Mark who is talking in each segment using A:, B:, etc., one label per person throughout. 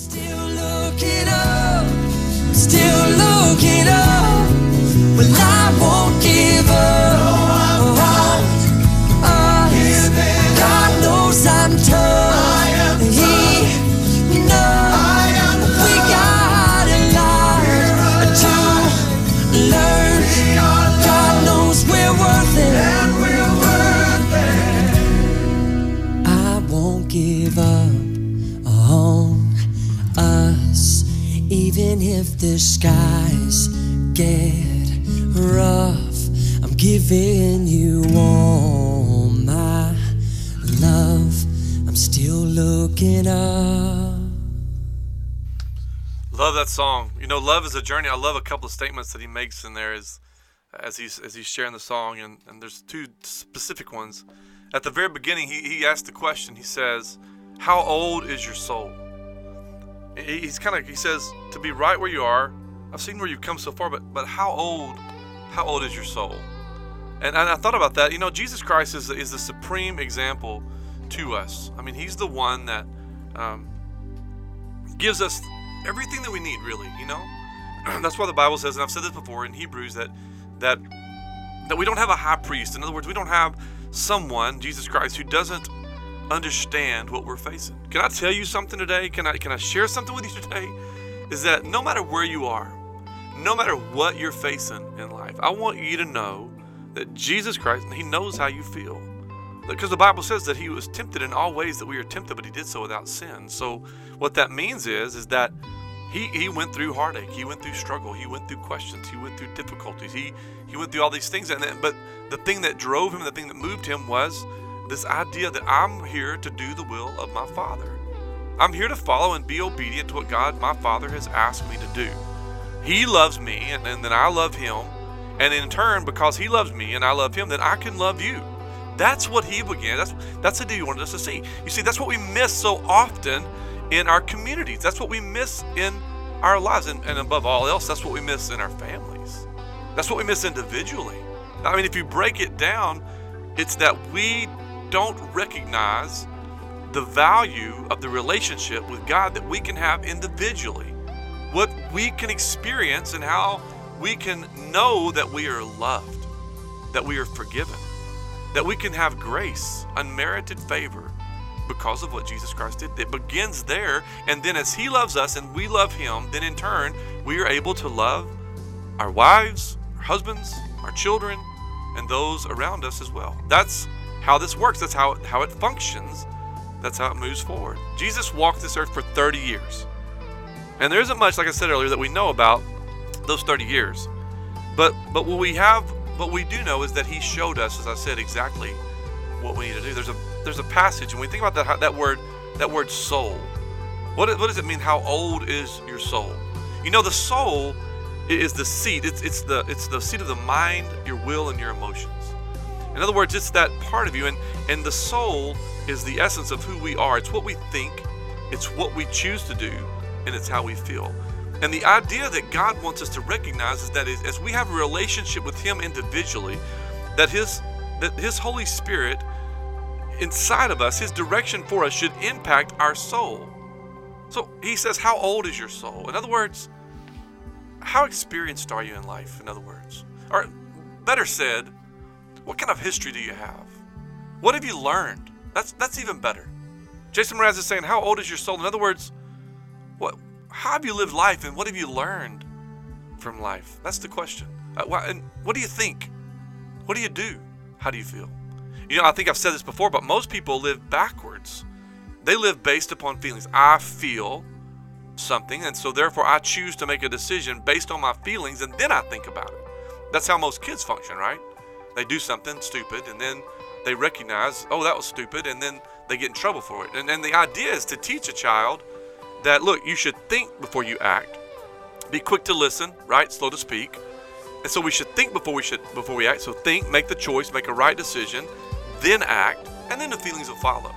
A: Still looking up, still
B: that song. You know, love is a journey. I love a couple of statements that he makes in there as as he's as he's sharing the song, and, and there's two specific ones. At the very beginning, he, he asked the question. He says, "How old is your soul?" He- He's kind of he says to be right where you are. I've seen where you've come so far, but but how old how old is your soul? And, and I thought about that. You know, Jesus Christ is is the supreme example to us. I mean, he's the one that um, gives us everything that we need, really. You know, that's why the Bible says, and I've said this before in Hebrews that that that we don't have a high priest. In other words, we don't have someone, Jesus Christ, who doesn't understand what we're facing. Can I tell you something today? Can I can I share something with you today? Is that no matter where you are, no matter what you're facing in life, I want you to know that Jesus Christ, He knows how you feel. Because the Bible says that He was tempted in all ways that we are tempted, but He did so without sin. So what that means is, is that he, he went through heartache. He went through struggle. He went through questions. He went through difficulties. He he went through all these things. And then, but the thing that drove him, the thing that moved him, was this idea that I'm here to do the will of my Father. I'm here to follow and be obedient to what God, my Father, has asked me to do. He loves me, and, and then I love him. And in turn, because he loves me and I love him, then I can love you. That's what he began. That's that's the deal he wanted us to see. You see, that's what we miss so often in our communities. That's what we miss in our lives. And, and above all else, that's what we miss in our families. That's what we miss individually. I mean, if you break it down, it's that we don't recognize the value of the relationship with God that we can have individually. What we can experience and how we can know that we are loved, that we are forgiven, that we can have grace, unmerited favor because of what Jesus Christ did. It begins there, and then as He loves us and we love Him, then in turn, we are able to love our wives, our husbands, our children, and those around us as well. That's how this works. That's how, how it functions. That's how it moves forward. Jesus walked this earth for 30 years. And there isn't much, like I said earlier, that we know about those 30 years. But but what we have, what we do know is that He showed us, as I said, exactly what we need to do. There's a there's a passage, and we think about that that word that word soul. What what does it mean? How old is your soul? You know, the soul is the seat. It's it's the it's the seat of the mind, your will, and your emotions. In other words, it's that part of you, and and the soul is the essence of who we are. It's what we think, it's what we choose to do, and it's how we feel. And the idea that God wants us to recognize is that as we have a relationship with Him individually, that His that His Holy Spirit inside of us, His direction for us should impact our soul. So He says, "How old is your soul?" In other words, how experienced are you in life? In other words, or better said, what kind of history do you have? What have you learned? That's that's even better. Jason Mraz is saying, "How old is your soul?" In other words, what? How have you lived life, and what have you learned from life? That's the question. Uh, why, and what do you think? What do you do? How do you feel? You know, I think I've said this before, but most people live backwards. They live based upon feelings. I feel something, and so therefore I choose to make a decision based on my feelings, and then I think about it. That's how most kids function, right? They do something stupid, and then they recognize, oh, that was stupid, and then they get in trouble for it. And, and the idea is to teach a child that, look, you should think before you act. Be quick to listen, right? Slow to speak. And so we should think before we should before we act. So think, make the choice, make a right decision, then act, and then the feelings will follow.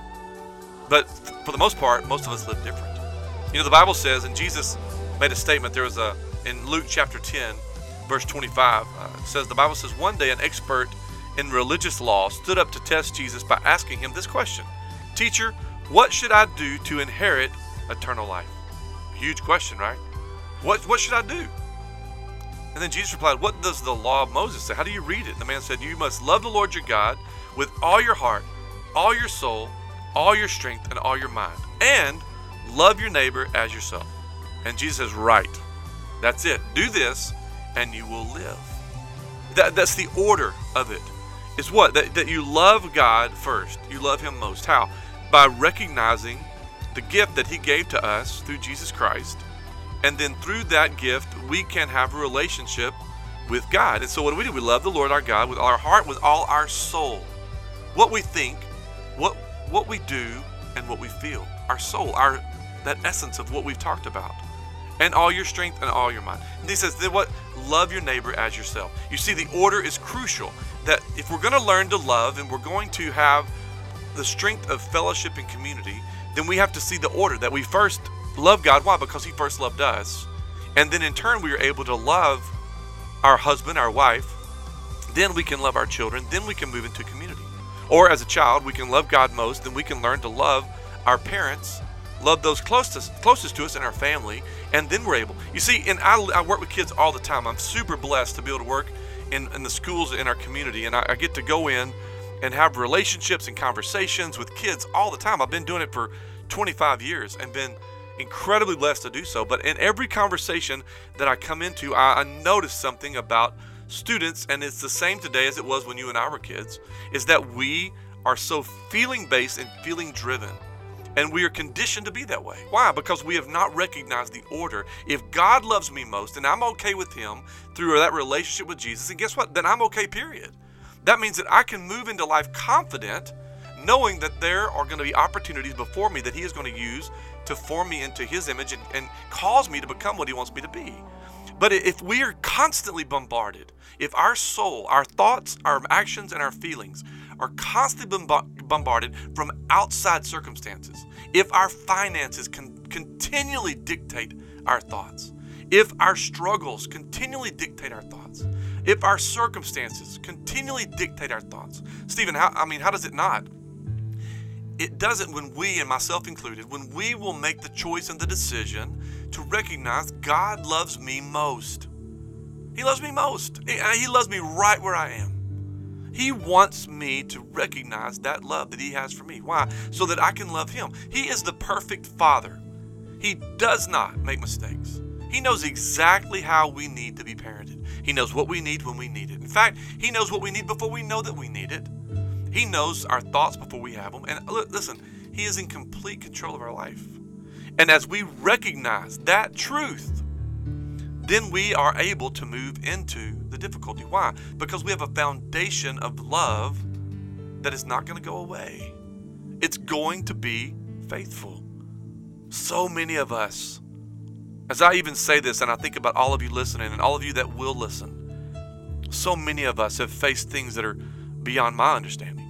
B: But for the most part, most of us live different. You know, the Bible says, and Jesus made a statement. There was a in Luke chapter 10, verse 25. Uh, says the Bible says one day an expert in religious law stood up to test Jesus by asking him this question: Teacher, what should I do to inherit eternal life? Huge question, right? What, what should I do? And then Jesus replied, What does the law of Moses say? How do you read it? And the man said, You must love the Lord your God with all your heart, all your soul, all your strength, and all your mind, and love your neighbor as yourself. And Jesus says, Right. That's it. Do this, and you will live. That, that's the order of it. Is what? That, that you love God first. You love Him most. How? By recognizing the gift that He gave to us through Jesus Christ. And then through that gift, we can have a relationship with God. And so, what do we do? We love the Lord our God with all our heart, with all our soul. What we think, what what we do, and what we feel. Our soul, our that essence of what we've talked about. And all your strength and all your mind. And he says, then what? Love your neighbor as yourself. You see, the order is crucial. That if we're going to learn to love and we're going to have the strength of fellowship and community, then we have to see the order that we first love God. Why? Because He first loved us. And then in turn, we are able to love our husband, our wife. Then we can love our children. Then we can move into community. Or as a child, we can love God most. Then we can learn to love our parents, love those closest, closest to us in our family. And then we're able. You see, and I, I work with kids all the time. I'm super blessed to be able to work in, in the schools in our community. And I, I get to go in and have relationships and conversations with kids all the time. I've been doing it for 25 years and been incredibly blessed to do so. But in every conversation that I come into, I, I notice something about students, and it's the same today as it was when you and I were kids, is that we are so feeling based and feeling driven. And we are conditioned to be that way. Why? Because we have not recognized the order. If God loves me most and I'm okay with Him through that relationship with Jesus, and guess what? Then I'm okay, period. That means that I can move into life confident, knowing that there are going to be opportunities before me that He is going to use to form me into His image and, and cause me to become what He wants me to be. But if we are constantly bombarded, if our soul, our thoughts, our actions, and our feelings are constantly bombarded from outside circumstances, if our finances can continually dictate our thoughts, if our struggles continually dictate our thoughts, if our circumstances continually dictate our thoughts, Stephen, how, I mean, how does it not? It doesn't when we, and myself included, when we will make the choice and the decision to recognize God loves me most. He loves me most. Uh, he loves me right where I am. He wants me to recognize that love that He has for me. Why? So that I can love Him. He is the perfect Father. He does not make mistakes. He knows exactly how we need to be parented. He knows what we need when we need it. In fact, He knows what we need before we know that we need it. He knows our thoughts before we have them. And uh, listen, He is in complete control of our life. And as we recognize that truth, then we are able to move into the difficulty. Why? Because we have a foundation of love that is not going to go away. It's going to be faithful. So many of us, as I even say this, and I think about all of you listening and all of you that will listen, so many of us have faced things that are beyond my understanding.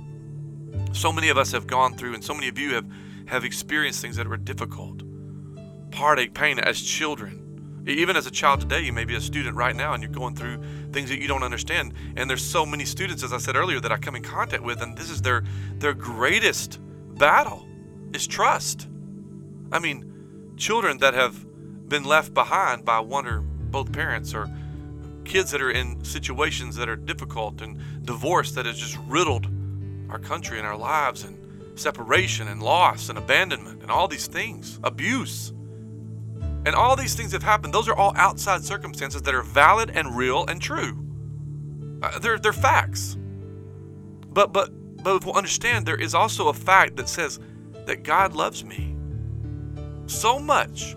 B: So many of us have gone through, and so many of you have, have experienced things that were difficult. Heartache, pain as children even as a child today, you may be a student right now and you're going through things that you don't understand. And there's so many students, as I said earlier, that I come in contact with, and this is their their greatest battle is trust. I mean, children that have been left behind by one or both parents, or kids that are in situations that are difficult, and divorce that has just riddled our country and our lives, and separation and loss and abandonment and all these things, abuse. And all these things have happened. Those are all outside circumstances that are valid and real and true. Uh, they're, they're facts. But, but, but we'll understand, there is also a fact that says that God loves me so much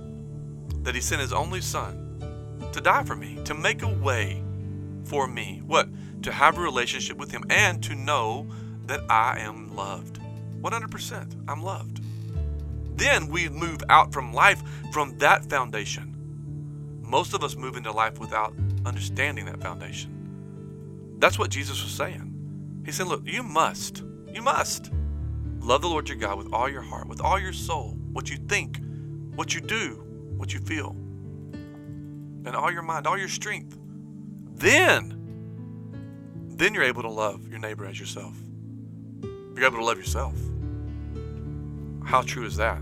B: that he sent his only son to die for me, to make a way for me. What? To have a relationship with him and to know that I am loved. 100%. I'm loved. Then we move out from life from that foundation. Most of us move into life without understanding that foundation. That's what Jesus was saying. He said, Look, you must, you must love the Lord your God with all your heart, with all your soul, what you think, what you do, what you feel, and all your mind, all your strength. Then, then you're able to love your neighbor as yourself. You're able to love yourself. How true is that?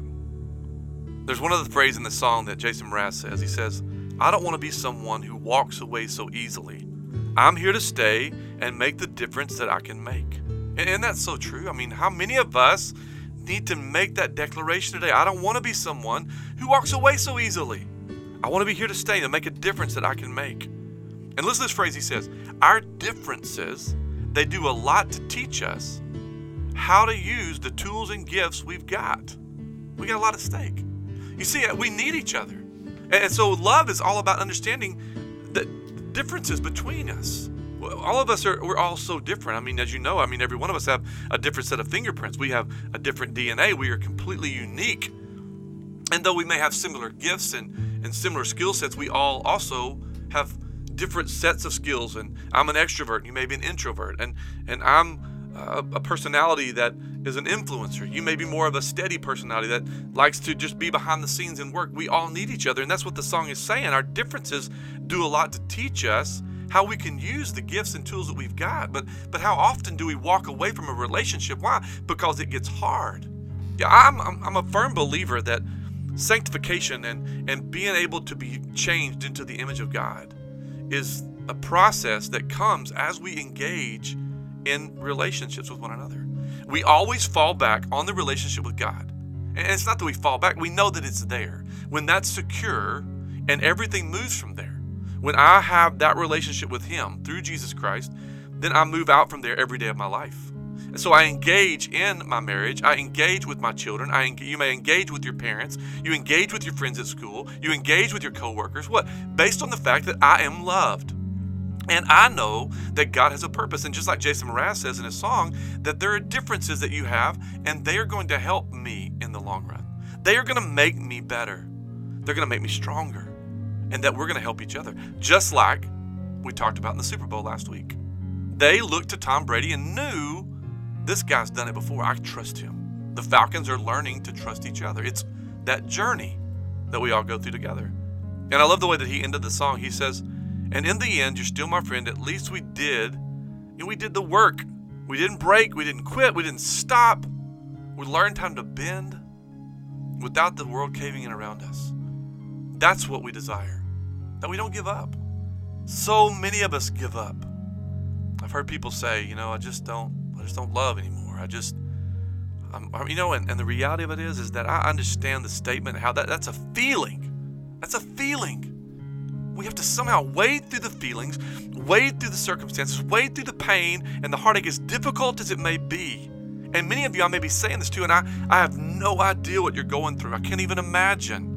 B: There's one other phrase in the song that Jason Mraz says. He says, I don't want to be someone who walks away so easily. I'm here to stay and make the difference that I can make. And, that's so true. I mean, how many of us need to make that declaration today? I don't want to be someone who walks away so easily. I want to be here to stay and make a difference that I can make. And listen to this phrase he says Our differences, they do a lot to teach us how to use the tools and gifts we've got. We got a lot at stake. You see, we need each other. And so love is all about understanding the differences between us. All of us are we're all so different. I mean, as you know, I mean every one of us have a different set of fingerprints. We have a different DNA. We are completely unique. And though we may have similar gifts and, and similar skill sets, we all also have different sets of skills. And I'm an extrovert, you may be an introvert, and and I'm a, personality that is an influencer. You may be more of a steady personality that likes to just be behind the scenes and work. We all need each other, and that's what the song is saying. Our differences do a lot to teach us how we can use the gifts and tools that we've got. But but how often do we walk away from a relationship? Why? Because it gets hard. Yeah, I'm I'm, I'm a firm believer that sanctification and and being able to be changed into the image of God is a process that comes as we engage in relationships with one another. We always fall back on the relationship with God. And it's not that we fall back, we know that it's there. When that's secure and everything moves from there, when I have that relationship with Him through Jesus Christ, then I move out from there every day of my life. And so I engage in my marriage. I engage with my children. I en- you may engage with your parents. You engage with your friends at school. You engage with your coworkers. What? Based on the fact that I am loved. And I know that God has a purpose. And just like Jason Mraz says in his song, that there are differences that you have, and they are going to help me in the long run. They are going to make me better. They're going to make me stronger. And that we're going to help each other. Just like we talked about in the Super Bowl last week. They looked to Tom Brady and knew this guy's done it before. I trust him. The Falcons are learning to trust each other. It's that journey that we all go through together. And I love the way that he ended the song. He says, and in the end, you're still my friend. At least we did. And we did the work. We didn't break. We didn't quit. We didn't stop. We learned how to bend without the world caving in around us. That's what we desire. That we don't give up. So many of us give up. I've heard people say, you know, I just don't, I just don't love anymore. I just, I'm, you know, and, and the reality of it is, is that I understand the statement how that that's a feeling. That's a feeling. We have to somehow wade through the feelings, wade through the circumstances, wade through the pain and the heartache, as difficult as it may be. And many of you, I may be saying this too, and I, I have no idea what you're going through. I can't even imagine.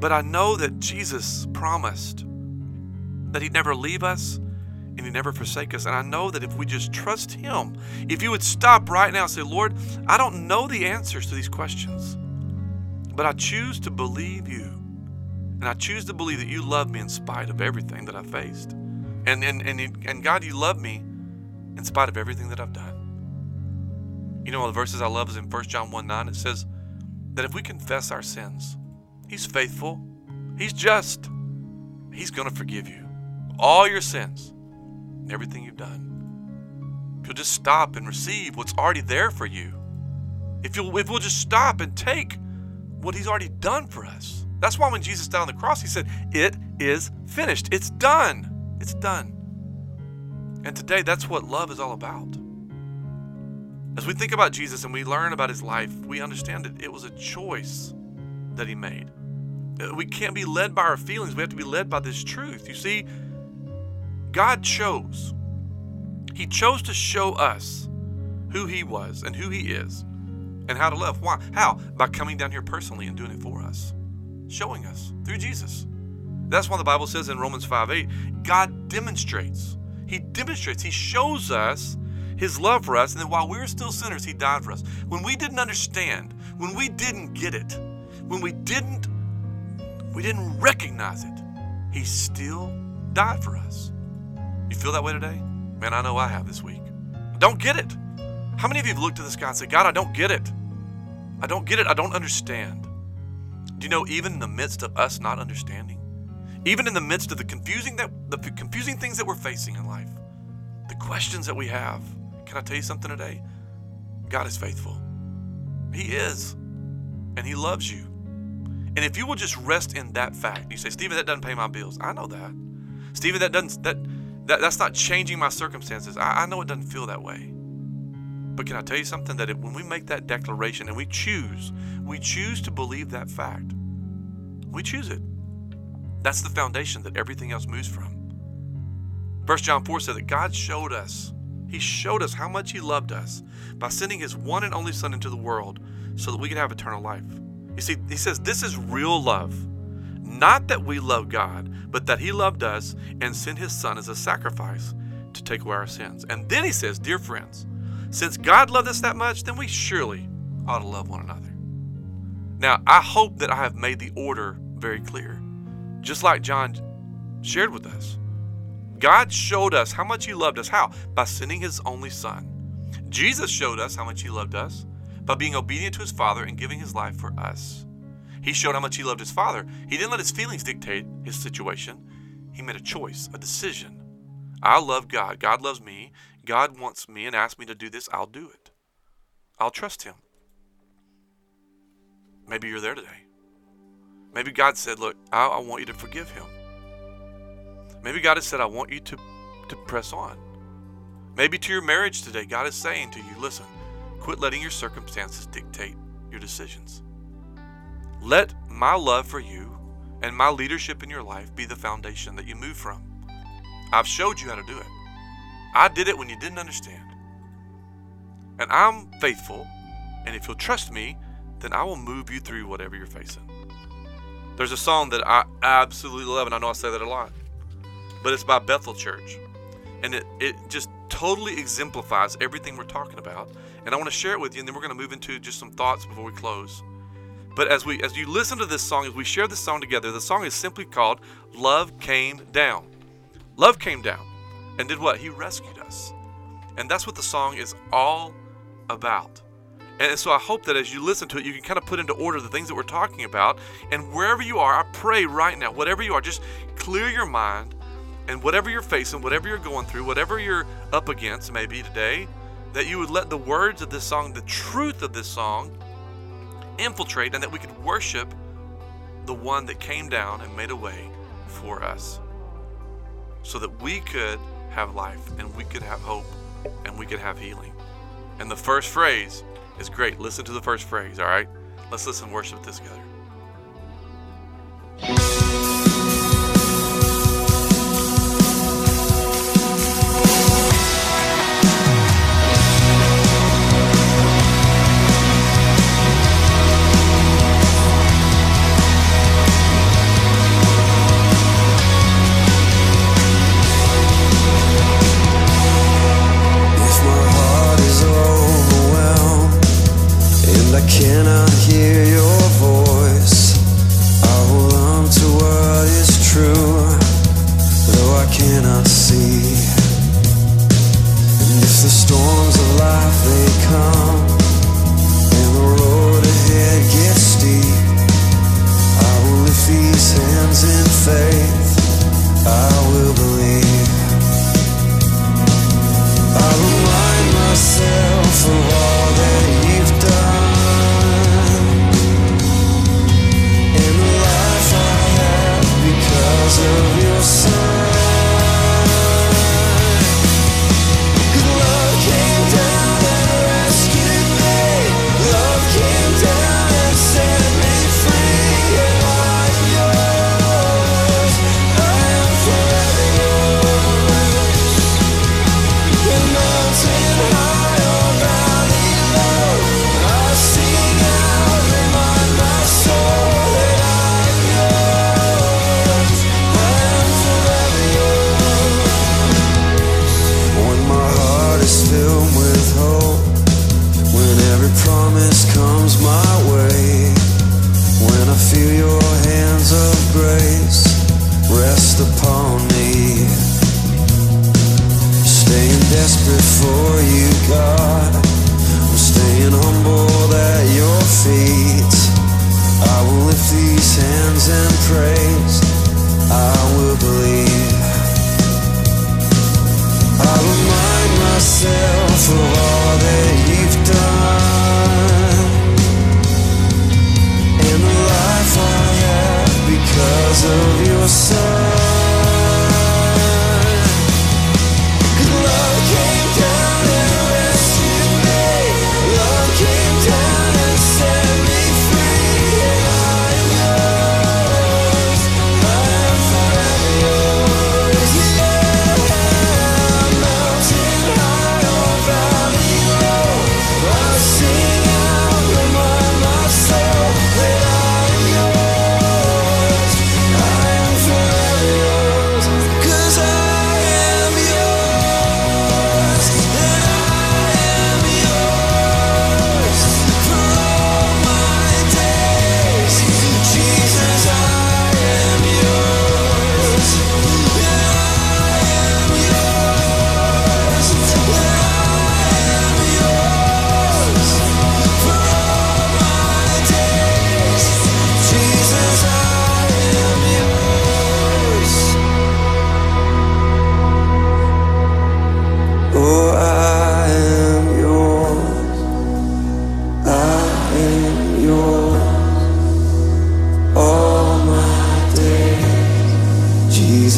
B: But I know that Jesus promised that He'd never leave us and He'd never forsake us. And I know that if we just trust Him, if you would stop right now and say, Lord, I don't know the answers to these questions, but I choose to believe you. And I choose to believe that you love me in spite of everything that I faced. And, and, and, and God, you love me in spite of everything that I've done. You know, one of the verses I love is in 1 John 1 9. It says that if we confess our sins, He's faithful, He's just, He's going to forgive you all your sins, everything you've done. If you'll just stop and receive what's already there for you, if, you'll, if we'll just stop and take what He's already done for us, that's why when Jesus died on the cross, he said, It is finished. It's done. It's done. And today, that's what love is all about. As we think about Jesus and we learn about his life, we understand that it was a choice that he made. Uh, we can't be led by our feelings, we have to be led by this truth. You see, God chose. He chose to show us who he was and who he is and how to love. Why? How? By coming down here personally and doing it for us showing us through Jesus. That's why the Bible says in Romans 5 8, God demonstrates. He demonstrates, He shows us His love for us. And then while we were still sinners, He died for us. When we didn't understand, when we didn't get it, when we didn't we didn't recognize it, He still died for us. You feel that way today? Man, I know I have this week. I don't get it. How many of you have looked to this guy and said, God, I don't get it? I don't get it. I don't understand. Do you know, even in the midst of us not understanding, even in the midst of the confusing that the confusing things that we're facing in life, the questions that we have, can I tell you something today? God is faithful. He is. And He loves you. And if you will just rest in that fact, you say, Stephen, that doesn't pay my bills. I know that. Stephen, that doesn't that, that that's not changing my circumstances. I, I know it doesn't feel that way. But can I tell you something? That if, when we make that declaration and we choose, we choose to believe that fact. We choose it. That's the foundation that everything else moves from. 1 John 4 said that God showed us, He showed us how much He loved us by sending His one and only Son into the world so that we could have eternal life. You see, He says this is real love. Not that we love God, but that He loved us and sent His Son as a sacrifice to take away our sins. And then He says, Dear friends, since God loved us that much, then we surely ought to love one another. Now, I hope that I have made the order very clear, just like John shared with us. God showed us how much He loved us. How? By sending His only Son. Jesus showed us how much He loved us by being obedient to His Father and giving His life for us. He showed how much He loved His Father. He didn't let His feelings dictate His situation, He made a choice, a decision. I love God. God loves me. God wants me and asks me to do this. I'll do it. I'll trust Him. Maybe you're there today. Maybe God said, Look, I, I want you to forgive him. Maybe God has said, I want you to, to press on. Maybe to your marriage today, God is saying to you, Listen, quit letting your circumstances dictate your decisions. Let my love for you and my leadership in your life be the foundation that you move from. I've showed you how to do it. I did it when you didn't understand. And I'm faithful, and if you'll trust me, then I will move you through whatever you're facing. There's a song that I absolutely love, and I know I say that a lot, but it's by Bethel Church. And it, it just totally exemplifies everything we're talking about. And I want to share it with you, and then we're going to move into just some thoughts before we close. But as we as you listen to this song, as we share this song together, the song is simply called Love Came Down. Love came down and did what? He rescued us. And that's what the song is all about. And so I hope that as you listen to it, you can kind of put into order the things that we're talking about. And wherever you are, I pray right now, whatever you are, just clear your mind and whatever you're facing, whatever you're going through, whatever you're up against, maybe today, that you would let the words of this song, the truth of this song, infiltrate and that we could worship the one that came down and made a way for us so that we could have life and we could have hope and we could have healing. And the first phrase is great. Listen to the first phrase, all right? Let's listen worship this together.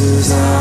A: Cause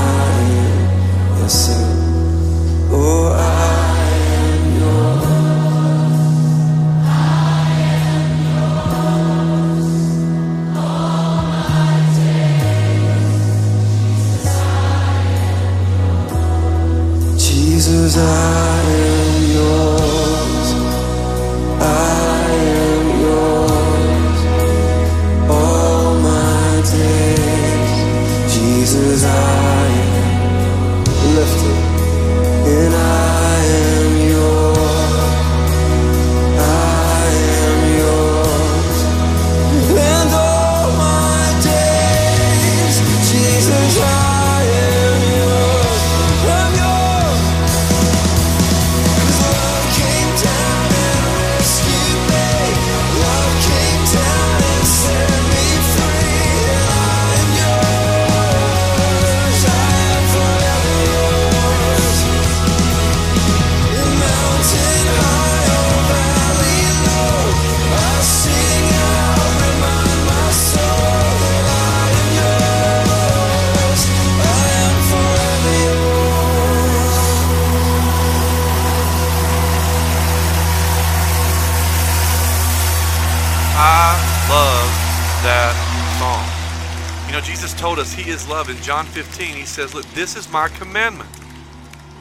B: told us He is love in John 15. He says, Look, this is my commandment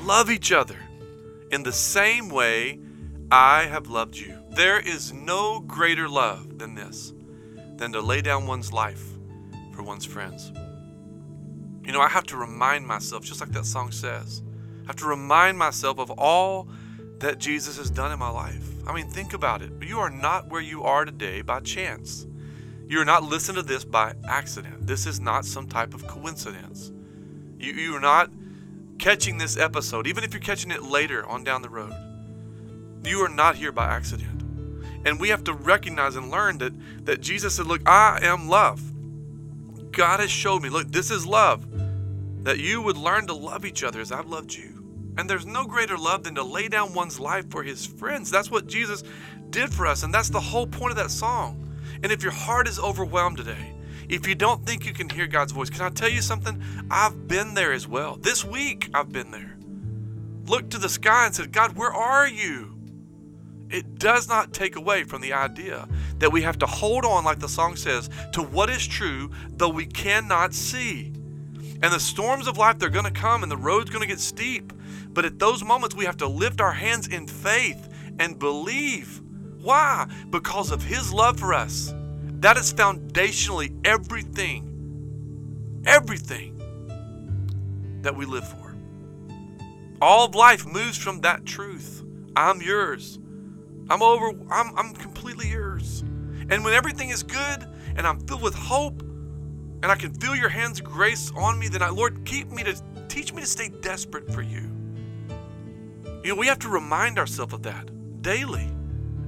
B: love each other in the same way I have loved you. There is no greater love than this, than to lay down one's life for one's friends. You know, I have to remind myself, just like that song says, I have to remind myself of all that Jesus has done in my life. I mean, think about it. You are not where you are today by chance. You're not listening to this by accident. This is not some type of coincidence. You, you're not catching this episode, even if you're catching it later on down the road. You are not here by accident. And we have to recognize and learn that, that Jesus said, Look, I am love. God has showed me, look, this is love. That you would learn to love each other as I've loved you. And there's no greater love than to lay down one's life for his friends. That's what Jesus did for us. And that's the whole point of that song. And if your heart is overwhelmed today, if you don't think you can hear God's voice, can I tell you something? I've been there as well. This week, I've been there. Looked to the sky and said, God, where are you? It does not take away from the idea that we have to hold on, like the song says, to what is true, though we cannot see. And the storms of life, they're going to come and the road's going to get steep. But at those moments, we have to lift our hands in faith and believe why? Because of His love for us. That is foundationally everything, everything that we live for. All of life moves from that truth. I'm yours. I'm over, I'm, I'm completely yours. And when everything is good and I'm filled with hope and I can feel your hands grace on me, then I, Lord, keep me to teach me to stay desperate for you. You know, we have to remind ourselves of that daily.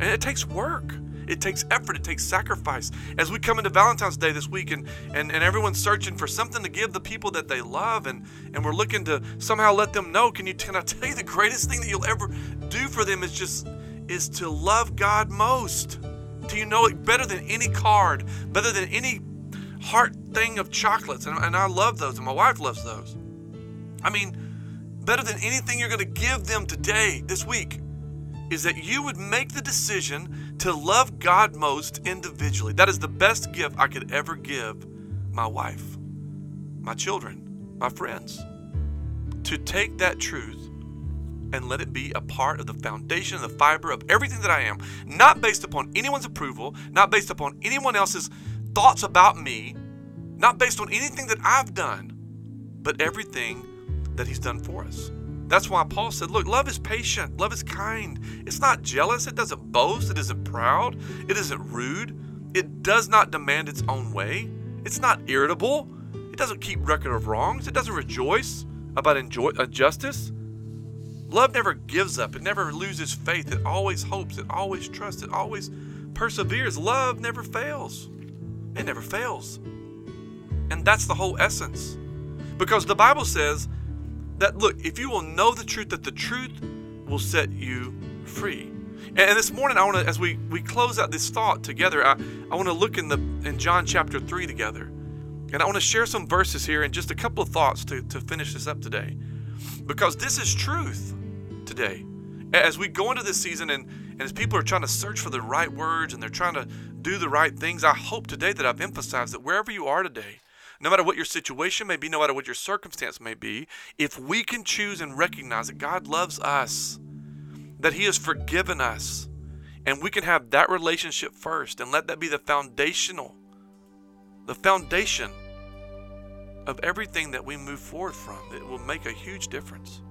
B: And it takes work. It takes effort. It takes sacrifice. As we come into Valentine's Day this week and, and, and everyone's searching for something to give the people that they love and, and we're looking to somehow let them know, can you can I tell you the greatest thing that you'll ever do for them is just is to love God most. Do you know it better than any card, better than any heart thing of chocolates, and, and I love those, and my wife loves those. I mean, better than anything you're going to give them today, this week, is that you would make the decision to love God most individually. That is the best gift I could ever give my wife, my children, my friends. To take that truth and let it be a part of the foundation, the fiber of everything that I am, not based upon anyone's approval, not based upon anyone else's thoughts about me, not based on anything that I've done, but everything that He's done for us. That's why Paul said, Look, love is patient, love is kind. It's not jealous, it doesn't boast, it isn't proud, it isn't rude, it does not demand its own way, it's not irritable, it doesn't keep record of wrongs, it doesn't rejoice about enjoy- uh, injustice. Love never gives up, it never loses faith, it always hopes, it always trusts, it always perseveres. Love never fails. It never fails. And that's the whole essence. Because the Bible says that, look, if you will know the truth, that the truth will set you free. And this morning, I want to, as we, we close out this thought together, I, I want to look in the in John chapter 3 together. And I want to share some verses here and just a couple of thoughts to, to finish this up today. Because this is truth today. As we go into this season and, and as people are trying to search for the right words and they're trying to do the right things, I hope today that I've emphasized that wherever you are today, no matter what your situation may be, no matter what your circumstance may be, if we can choose and recognize that God loves us, that He has forgiven us, and we can have that relationship first and let that be the foundational, the foundation of everything that we move forward from, it will make a huge difference.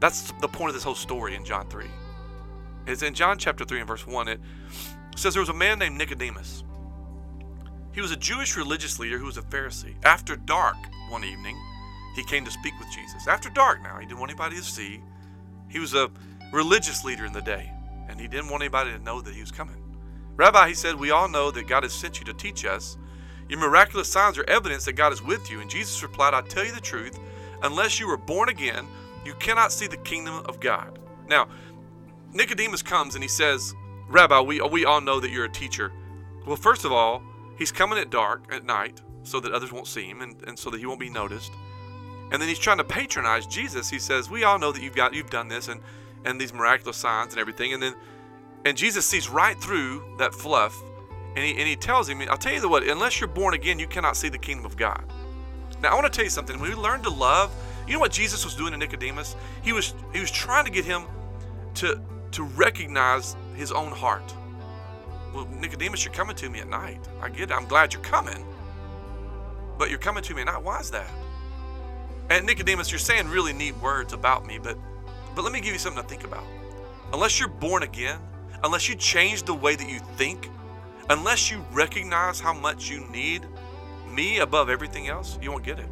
B: That's the point of this whole story in John 3. It's in John chapter 3 and verse 1. It says there was a man named Nicodemus he was a Jewish religious leader who was a Pharisee. After dark one evening, he came to speak with Jesus. After dark now, he didn't want anybody to see. He was a religious leader in the day, and he didn't want anybody to know that he was coming. Rabbi, he said, we all know that God has sent you to teach us. Your miraculous signs are evidence that God is with you. And Jesus replied, I tell you the truth, unless you are born again, you cannot see the kingdom of God. Now, Nicodemus comes and he says, Rabbi, we, we all know that you're a teacher. Well, first of all, He's coming at dark at night so that others won't see him and, and so that he won't be noticed. And then he's trying to patronize Jesus. He says, "We all know that you've got you've done this and and these miraculous signs and everything." And then and Jesus sees right through that fluff, and he and he tells him, "I'll tell you the what. Unless you're born again, you cannot see the kingdom of God." Now I want to tell you something. When we learn to love, you know what Jesus was doing to Nicodemus? He was he was trying to get him to to recognize his own heart. Well, Nicodemus, you're coming to me at night. I get it. I'm glad you're coming. But you're coming to me at night. Why is that? And Nicodemus, you're saying really neat words about me, but but let me give you something to think about. Unless you're born again, unless you change the way that you think, unless you recognize how much you need me above everything else, you won't get it.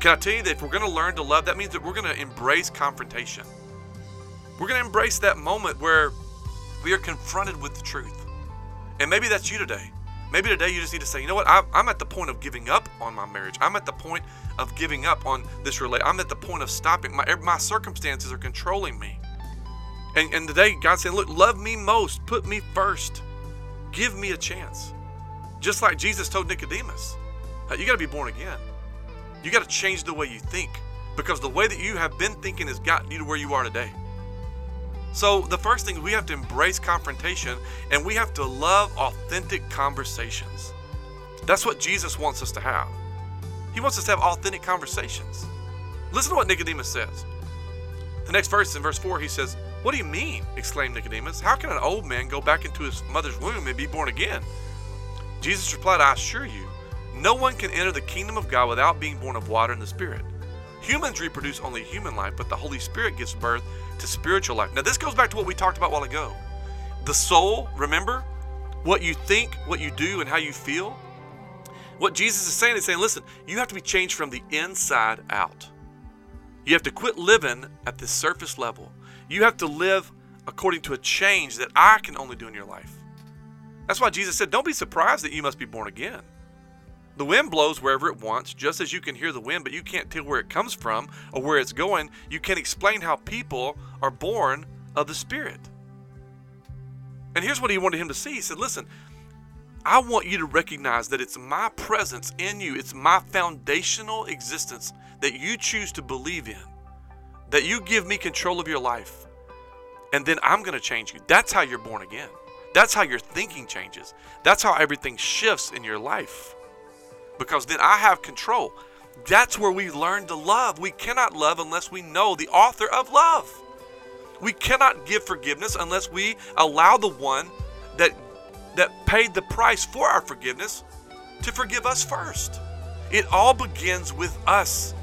B: Can I tell you that if we're going to learn to love, that means that we're going to embrace confrontation. We're going to embrace that moment where we are confronted with the truth. And maybe that's you today. Maybe today you just need to say, you know what? I'm at the point of giving up on my marriage. I'm at the point of giving up on this relate. I'm at the point of stopping. My my circumstances are controlling me. And and today God's saying, look, love me most. Put me first. Give me a chance. Just like Jesus told Nicodemus, you got to be born again. You got to change the way you think because the way that you have been thinking has gotten you to where you are today. So, the first thing we have to embrace confrontation and we have to love authentic conversations. That's what Jesus wants us to have. He wants us to have authentic conversations. Listen to what Nicodemus says. The next verse, in verse 4, he says, What do you mean? exclaimed Nicodemus. How can an old man go back into his mother's womb and be born again? Jesus replied, I assure you, no one can enter the kingdom of God without being born of water and the Spirit. Humans reproduce only human life, but the Holy Spirit gives birth to spiritual life. Now, this goes back to what we talked about a while ago. The soul, remember? What you think, what you do, and how you feel. What Jesus is saying is saying, listen, you have to be changed from the inside out. You have to quit living at the surface level. You have to live according to a change that I can only do in your life. That's why Jesus said, Don't be surprised that you must be born again. The wind blows wherever it wants, just as you can hear the wind, but you can't tell where it comes from or where it's going. You can't explain how people are born of the Spirit. And here's what he wanted him to see. He said, Listen, I want you to recognize that it's my presence in you, it's my foundational existence that you choose to believe in, that you give me control of your life, and then I'm going to change you. That's how you're born again. That's how your thinking changes. That's how everything shifts in your life. Because then I have control. That's where we learn to love. We cannot love unless we know the author of love. We cannot give forgiveness unless we allow the one that that paid the price for our forgiveness to forgive us first. It all begins with us.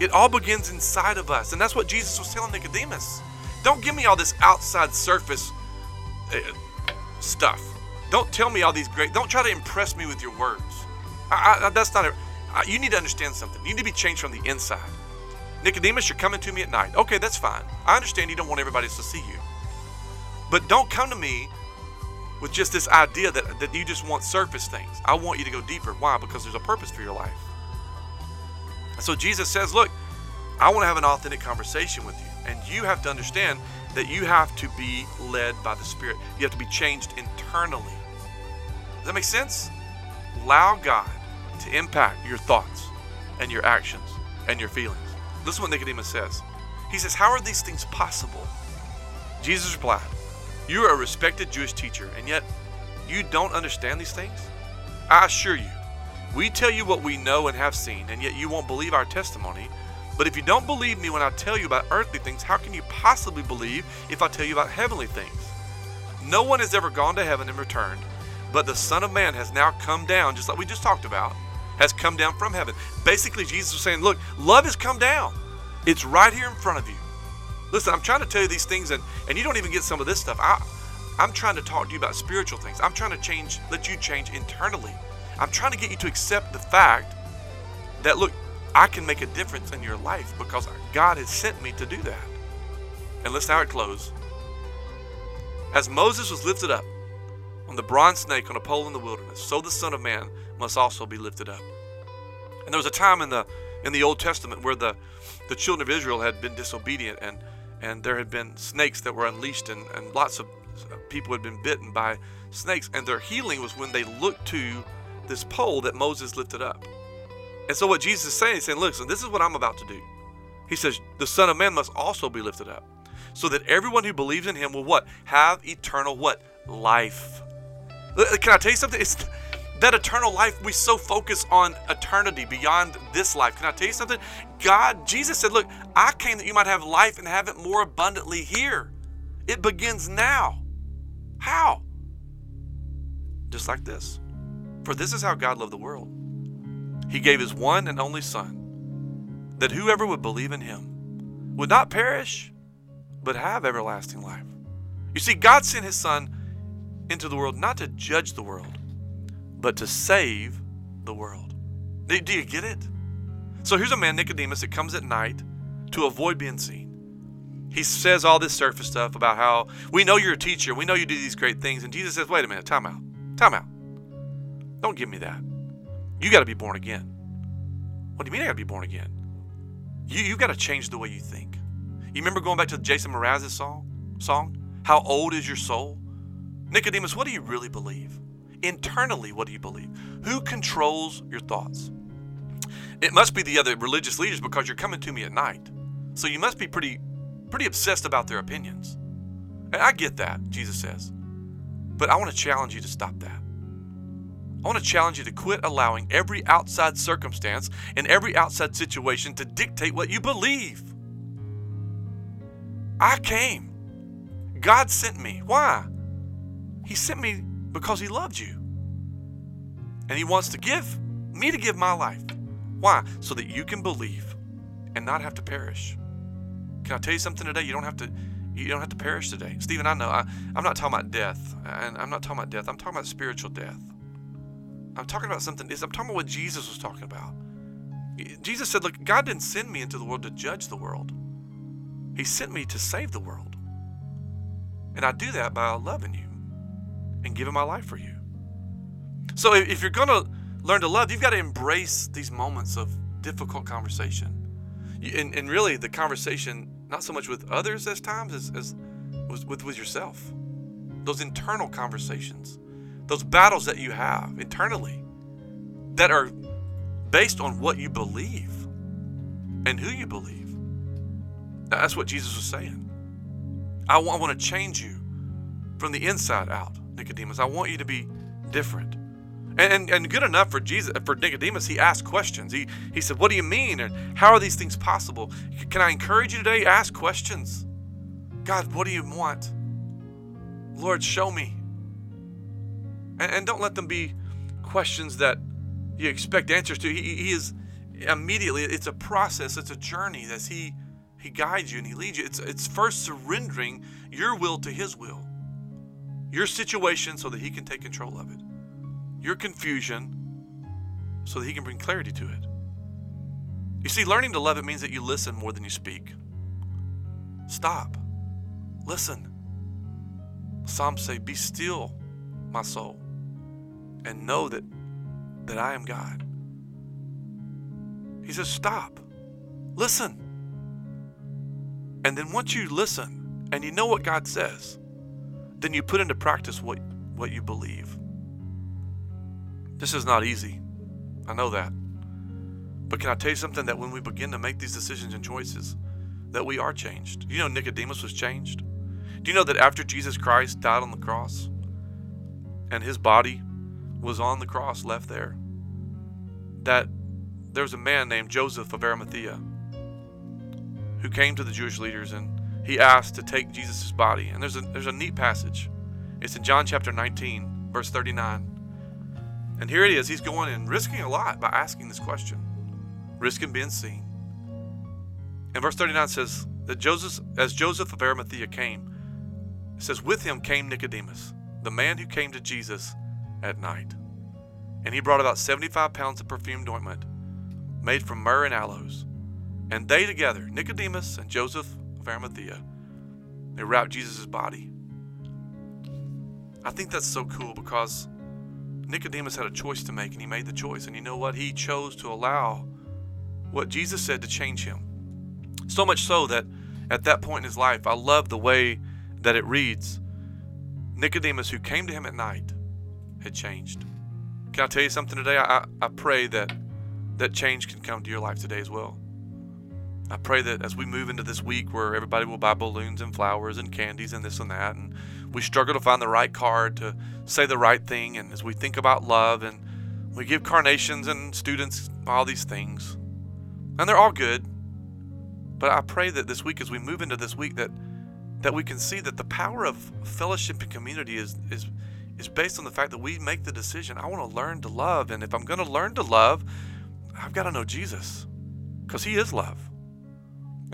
B: It all begins inside of us. And that's what Jesus was telling Nicodemus. Don't give me all this outside surface uh, stuff. Don't tell me all these great. Don't try to impress me with your words. I, I, that's not. A, I, you need to understand something. You need to be changed from the inside. Nicodemus, you're coming to me at night. Okay, that's fine. I understand you don't want everybody to see you. But don't come to me with just this idea that, that you just want surface things. I want you to go deeper. Why? Because there's a purpose for your life. So Jesus says, Look, I want to have an authentic conversation with you. And you have to understand that you have to be led by the Spirit. You have to be changed internally. Does that make sense? Allow God to impact your thoughts and your actions and your feelings. Listen what Nicodemus says. He says, How are these things possible? Jesus replied, You are a respected Jewish teacher, and yet you don't understand these things? I assure you, we tell you what we know and have seen, and yet you won't believe our testimony. But if you don't believe me when I tell you about earthly things, how can you possibly believe if I tell you about heavenly things? No one has ever gone to heaven and returned, but the Son of Man has now come down, just like we just talked about, has come down from heaven. Basically, Jesus was saying, Look, love has come down. It's right here in front of you. Listen, I'm trying to tell you these things, and, and you don't even get some of this stuff. I, I'm trying to talk to you about spiritual things. I'm trying to change, let you change internally. I'm trying to get you to accept the fact that, look, I can make a difference in your life because God has sent me to do that. And listen how it closes. As Moses was lifted up on the bronze snake on a pole in the wilderness, so the Son of Man must also be lifted up. And there was a time in the in the Old Testament where the, the children of Israel had been disobedient and and there had been snakes that were unleashed and, and lots of people had been bitten by snakes and their healing was when they looked to this pole that Moses lifted up. And so what Jesus is saying, he's saying, listen, this is what I'm about to do. He says, the Son of Man must also be lifted up, so that everyone who believes in him will what? Have eternal what? Life. Can I tell you something? It's that eternal life, we so focus on eternity beyond this life. Can I tell you something? God, Jesus said, Look, I came that you might have life and have it more abundantly here. It begins now. How? Just like this. For this is how God loved the world. He gave his one and only Son, that whoever would believe in him would not perish, but have everlasting life. You see, God sent his Son into the world not to judge the world, but to save the world. Do, you get it? So here's a man, Nicodemus, that comes at night to avoid being seen. He says all this surface stuff about how we know you're a teacher, we know you do these great things. And Jesus says, wait a minute, time out. Time out. Don't give me that. You got to be born again. What do you mean I got to be born again? You you got to change the way you think. You remember going back to Jason Mraz's song? Song? How old is your soul? Nicodemus, what do you really believe? Internally, what do you believe? Who controls your thoughts? It must be the other religious leaders because you're coming to me at night. So you must be pretty pretty obsessed about their opinions. And I get that, Jesus says. But I want to challenge you to stop that. I want to challenge you to quit allowing every outside circumstance and every outside situation to dictate what you believe. I came. God sent me. Why? He sent me because He loved you. And He wants to give me to give my life. Why? So that you can believe and not have to perish. Can I tell you something today? You don't have to you don't have to perish today. Stephen, I know. I, I'm not talking about death. And I'm not talking about death. I'm talking about spiritual death. I'm talking about something. I'm talking about what Jesus was talking about. Jesus said, Look, God didn't send me into the world to judge the world, He sent me to save the world. And I do that by loving you and giving my life for you. So if you're going to learn to love, you've got to embrace these moments of difficult conversation. And, and really, the conversation, not so much with others as times as, as with, with yourself. Those internal conversations those battles that you have internally that are based on what you believe and who you believe. That's what Jesus was saying. I want, I want to change you from the inside out, Nicodemus. I want you to be different. And, and, and, good enough for Jesus for Nicodemus, he asked questions. He he said, What do you mean? And how are these things possible? Can I encourage you today? Ask questions. God, what do you want? Lord, show me. And, and don't let them be questions that you expect answers to. He, he is immediately, it's a process, it's a journey that he he guides you and he leads you. It's it's first surrendering your will to his will. Your situation so that he can take control of it your confusion so that He can bring clarity to it. You see, learning to love it means that you listen more than you speak. Stop. Listen. Psalms say, Be still, my soul, and know that, that I am God. He says, Stop. Listen. And then once you listen and you know what God says, then you put into practice what, what you believe. This is not easy. I know that. But can I tell you something that when we begin to make these decisions and choices, that we are changed? You know Nicodemus was changed? Do you know that after Jesus Christ died on the cross and his body was on the cross left there, that there was a man named Joseph of Arimathea who came to the Jewish leaders and he asked to take Jesus' body. And there's a there's a neat passage. It's in John chapter 19, verse 39. And here it is. He's going and risking a lot by asking this question, risking being seen. And verse 39 says that Joseph, as Joseph of Arimathea came, it says, with him came Nicodemus, the man who came to Jesus at night. And he brought about 75 pounds of perfumed ointment made from myrrh and aloes. And they together, Nicodemus and Joseph of Arimathea, they wrapped Jesus' body. I think that's so cool because Nicodemus had a choice to make, and he made the choice. And you know what? He chose to allow what Jesus said to change him. So much so that at that point in his life, I love the way that it reads Nicodemus, who came to him at night, had changed. Can I tell you something today? I, I pray that that change can come to your life today as well. I pray that as we move into this week where everybody will buy balloons and flowers and candies and this and that, and we struggle to find the right card to say the right thing, and as we think about love and we give carnations and students all these things, and they're all good. But I pray that this week, as we move into this week, that that we can see that the power of fellowship and community is is is based on the fact that we make the decision. I want to learn to love, and if I'm going to learn to love, I've got to know Jesus, because He is love.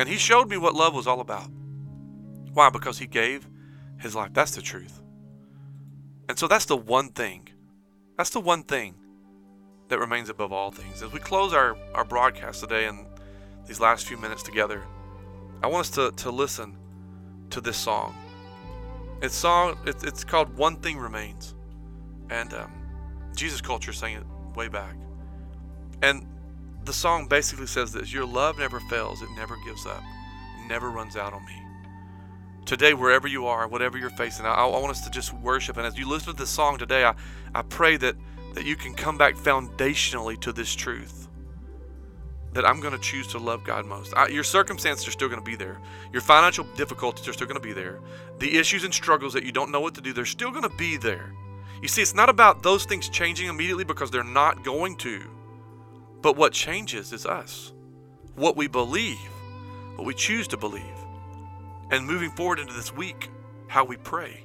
B: And he showed me what love was all about. Why? Because he gave his life. That's the truth. And so that's the one thing. That's the one thing that remains above all things. As we close our, our broadcast today and these last few minutes together, I want us to, to listen to this song. It's song it's, it's called One Thing Remains. And um, Jesus Culture sang it way back. And the song basically says this Your love never fails, it never gives up, it never runs out on me. Today, wherever you are, whatever you're facing, I, I want us to just worship. And as you listen to this song today, I, I pray that, that you can come back foundationally to this truth that I'm going to choose to love God most. I, your circumstances are still going to be there. Your financial difficulties are still going to be there. The issues and struggles that you don't know what to do, they're still going to be there. You see, it's not about those things changing immediately because they're not going to. But what changes is us, what we believe, what we choose to believe. And moving forward into this week, how we pray.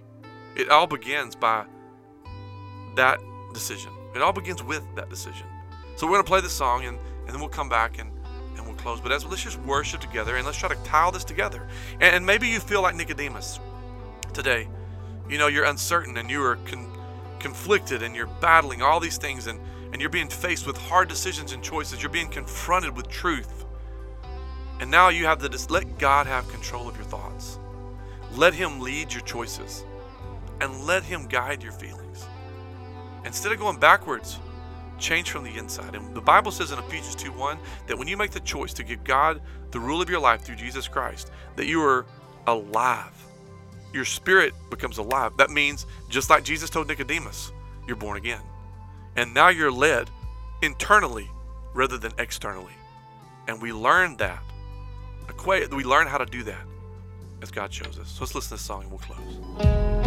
B: It all begins by that decision. It all begins with that decision. So we're going to play this song and, and then we'll come back and, and we'll close. But as let's just worship together and let's try to tie this together. And, and maybe you feel like Nicodemus today. You know, you're uncertain and you are con- conflicted and you're battling all these things and and you're being faced with hard decisions and choices. You're being confronted with truth. And now you have to just let God have control of your thoughts. Let Him lead your choices and let Him guide your feelings. Instead of going backwards, change from the inside. And the Bible says in Ephesians 2 1 that when you make the choice to give God the rule of your life through Jesus Christ, that you are alive. Your spirit becomes alive. That means, just like Jesus told Nicodemus,
C: you're born again. And now you're led internally rather than externally. And we learn that. We learn how to do that as God shows us. So let's listen to this song and we'll close.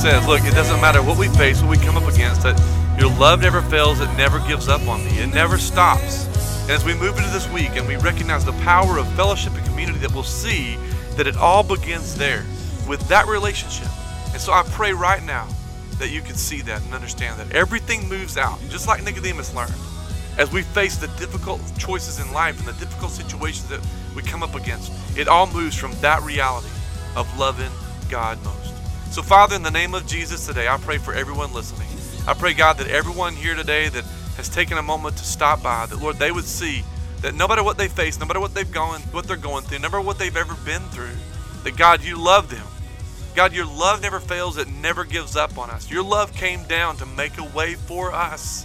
C: Says. Look, it doesn't matter what we face, what we come up against, that your love never fails, it never gives up on me, it never stops. And as we move into this week and we recognize the power of fellowship and community, that we'll see that it all begins there with that relationship. And so I pray right now that you can see that and understand that everything moves out, just like Nicodemus learned. As we face the difficult choices in life and the difficult situations that we come up against, it all moves from that reality of loving God most. So, Father, in the name of Jesus today, I pray for everyone listening. I pray, God, that everyone here today that has taken a moment to stop by, that, Lord, they would see that no matter what they face, no matter what they've gone, what they're going through, no matter what they've ever been through, that, God, you love them. God, your love never fails, it never gives up on us. Your love came down to make a way for us.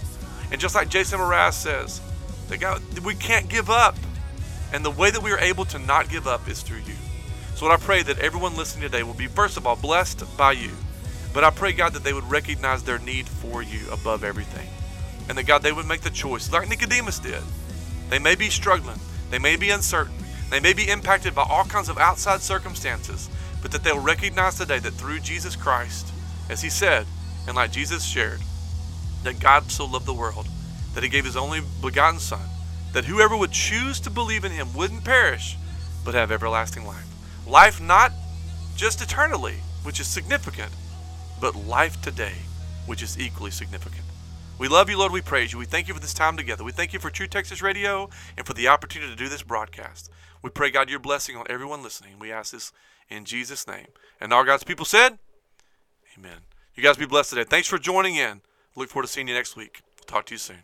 C: And just like Jason Mraz says, that God, we can't give up. And the way that we are able to not give up is through you. So, Lord, I pray that everyone listening today will be, first of all, blessed by you. But I pray, God, that they would recognize their need for you above everything. And that, God, they would make the choice, like Nicodemus did. They may be struggling, they may be uncertain, they may be impacted by all kinds of outside circumstances, but that they'll recognize today that through Jesus Christ, as he said, and like Jesus shared, that God so loved the world that he gave his only begotten Son, that whoever would choose to believe in him wouldn't perish, but have everlasting life. Life not
B: just eternally, which is significant, but life today, which is equally significant. We love you, Lord. We praise you. We thank you for this time together. We thank you for True Texas Radio and for the opportunity to do this broadcast. We pray, God, your blessing on everyone listening. We ask this in Jesus' name. And all God's people said, Amen. You guys be blessed today. Thanks for joining in. Look forward to seeing you next week. Talk to you soon.